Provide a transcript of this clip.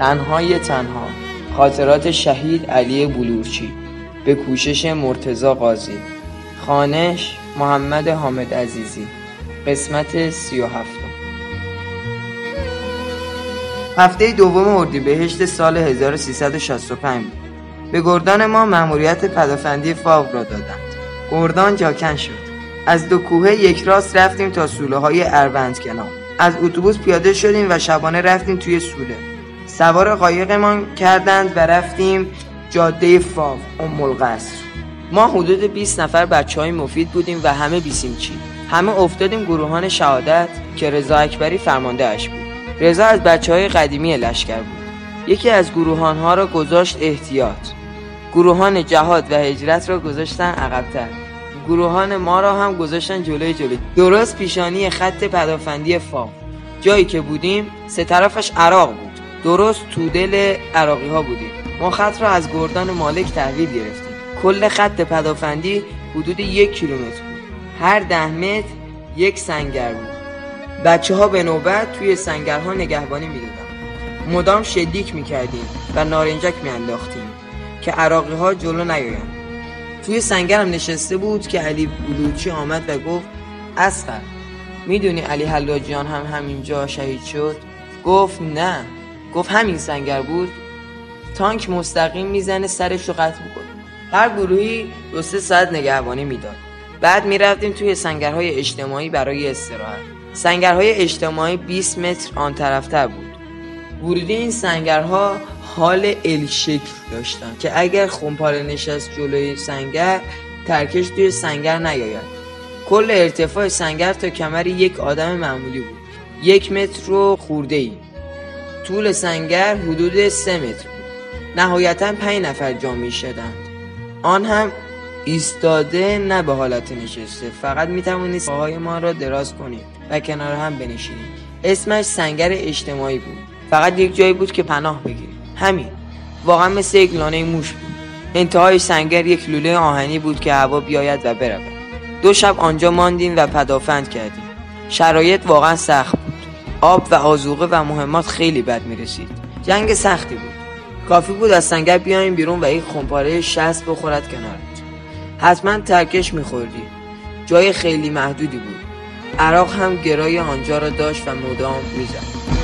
تنهای تنها. خاطرات شهید علی بلورچی. به کوشش مرتزا قاضی. خانش محمد حامد عزیزی. قسمت سی و هفتم. هفته دوم اردیبهشت سال 1365 بود به گردان ما مأموریت پدافندی فاو را دادند. گردان جاکن شد. از دو کوه یک راست رفتیم تا سوله های اروند کنار. از اتوبوس پیاده شدیم و شبانه رفتیم توی سوله. سوار قایقمان کردند و رفتیم جاده فاو ام القصر. ما حدود 20 نفر بچه های مفید بودیم و همه بیسیم چی. همه افتادیم گروهان شهادت که رضا اکبری فرمانده اش بود. رضا از بچه های قدیمی لشکر بود. یکی از گروهان ها را گذاشت احتیاط. گروهان جهاد و هجرت را گذاشتن عقبتر. گروهان ما را هم گذاشتن جلوی جلوی. درست پیشانی خط پدافندی فاو. جایی که بودیم سه طرفش عراق بود. درست تو دل عراقی ها بودیم. ما خط را از گردان مالک تحویل گرفتیم. کل خط پدافندی حدود یک کیلومتر بود. هر ده متر یک سنگر بود. بچه ها به نوبت توی سنگرها نگهبانی می‌دادن. مدام شلیک می‌کردیم و نارنجک میانداختیم که عراقی ها جلو نیایند توی سنگرم نشسته بود که علی بلوچی آمد و گفت اسقر می‌دونی علی حلاجیان هم همینجا شهید شد؟ گفت نه. گفت همین سنگر بود. تانک مستقیم می‌زنه سرش رو قطع می‌کنه. هر گروهی دو سه ساعت نگهبانی می‌داد. بعد می‌رفتیم توی سنگرهای اجتماعی برای استراحت. سنگرهای اجتماعی 20 متر آن طرفتر بود. ورودی این سنگرها حال ال شکل داشتن که اگر خونپاره نشست جلوی سنگر ترکش توی سنگر نیاید. کل ارتفاع سنگر تا کمر یک آدم معمولی بود. یک متر و خورده ای طول سنگر حدود سه متر بود. نهایتا پنج نفر جا می شدند. آن هم ایستاده نه به حالت نشسته. فقط می توانید پاهای ما را دراز کنید و کنار هم بنشینید. اسمش سنگر اجتماعی بود. فقط یک جایی بود که پناه بگیرید. همین. واقعا مثل یک لانه موش بود. انتهای سنگر یک لوله آهنی بود که هوا بیاید و برود. دو شب آنجا ماندیم و پدافند کردیم. شرایط واقعا سخت بود. آب و آزوقه و مهمات خیلی بد می رسید جنگ سختی بود. کافی بود از سنگر بیایم بیرون و یک خمپاره شست بخورد کنارت. حتما ترکش میخوردی. جای خیلی محدودی بود. عراق هم گرای آنجا را داشت و مدام می‌زد.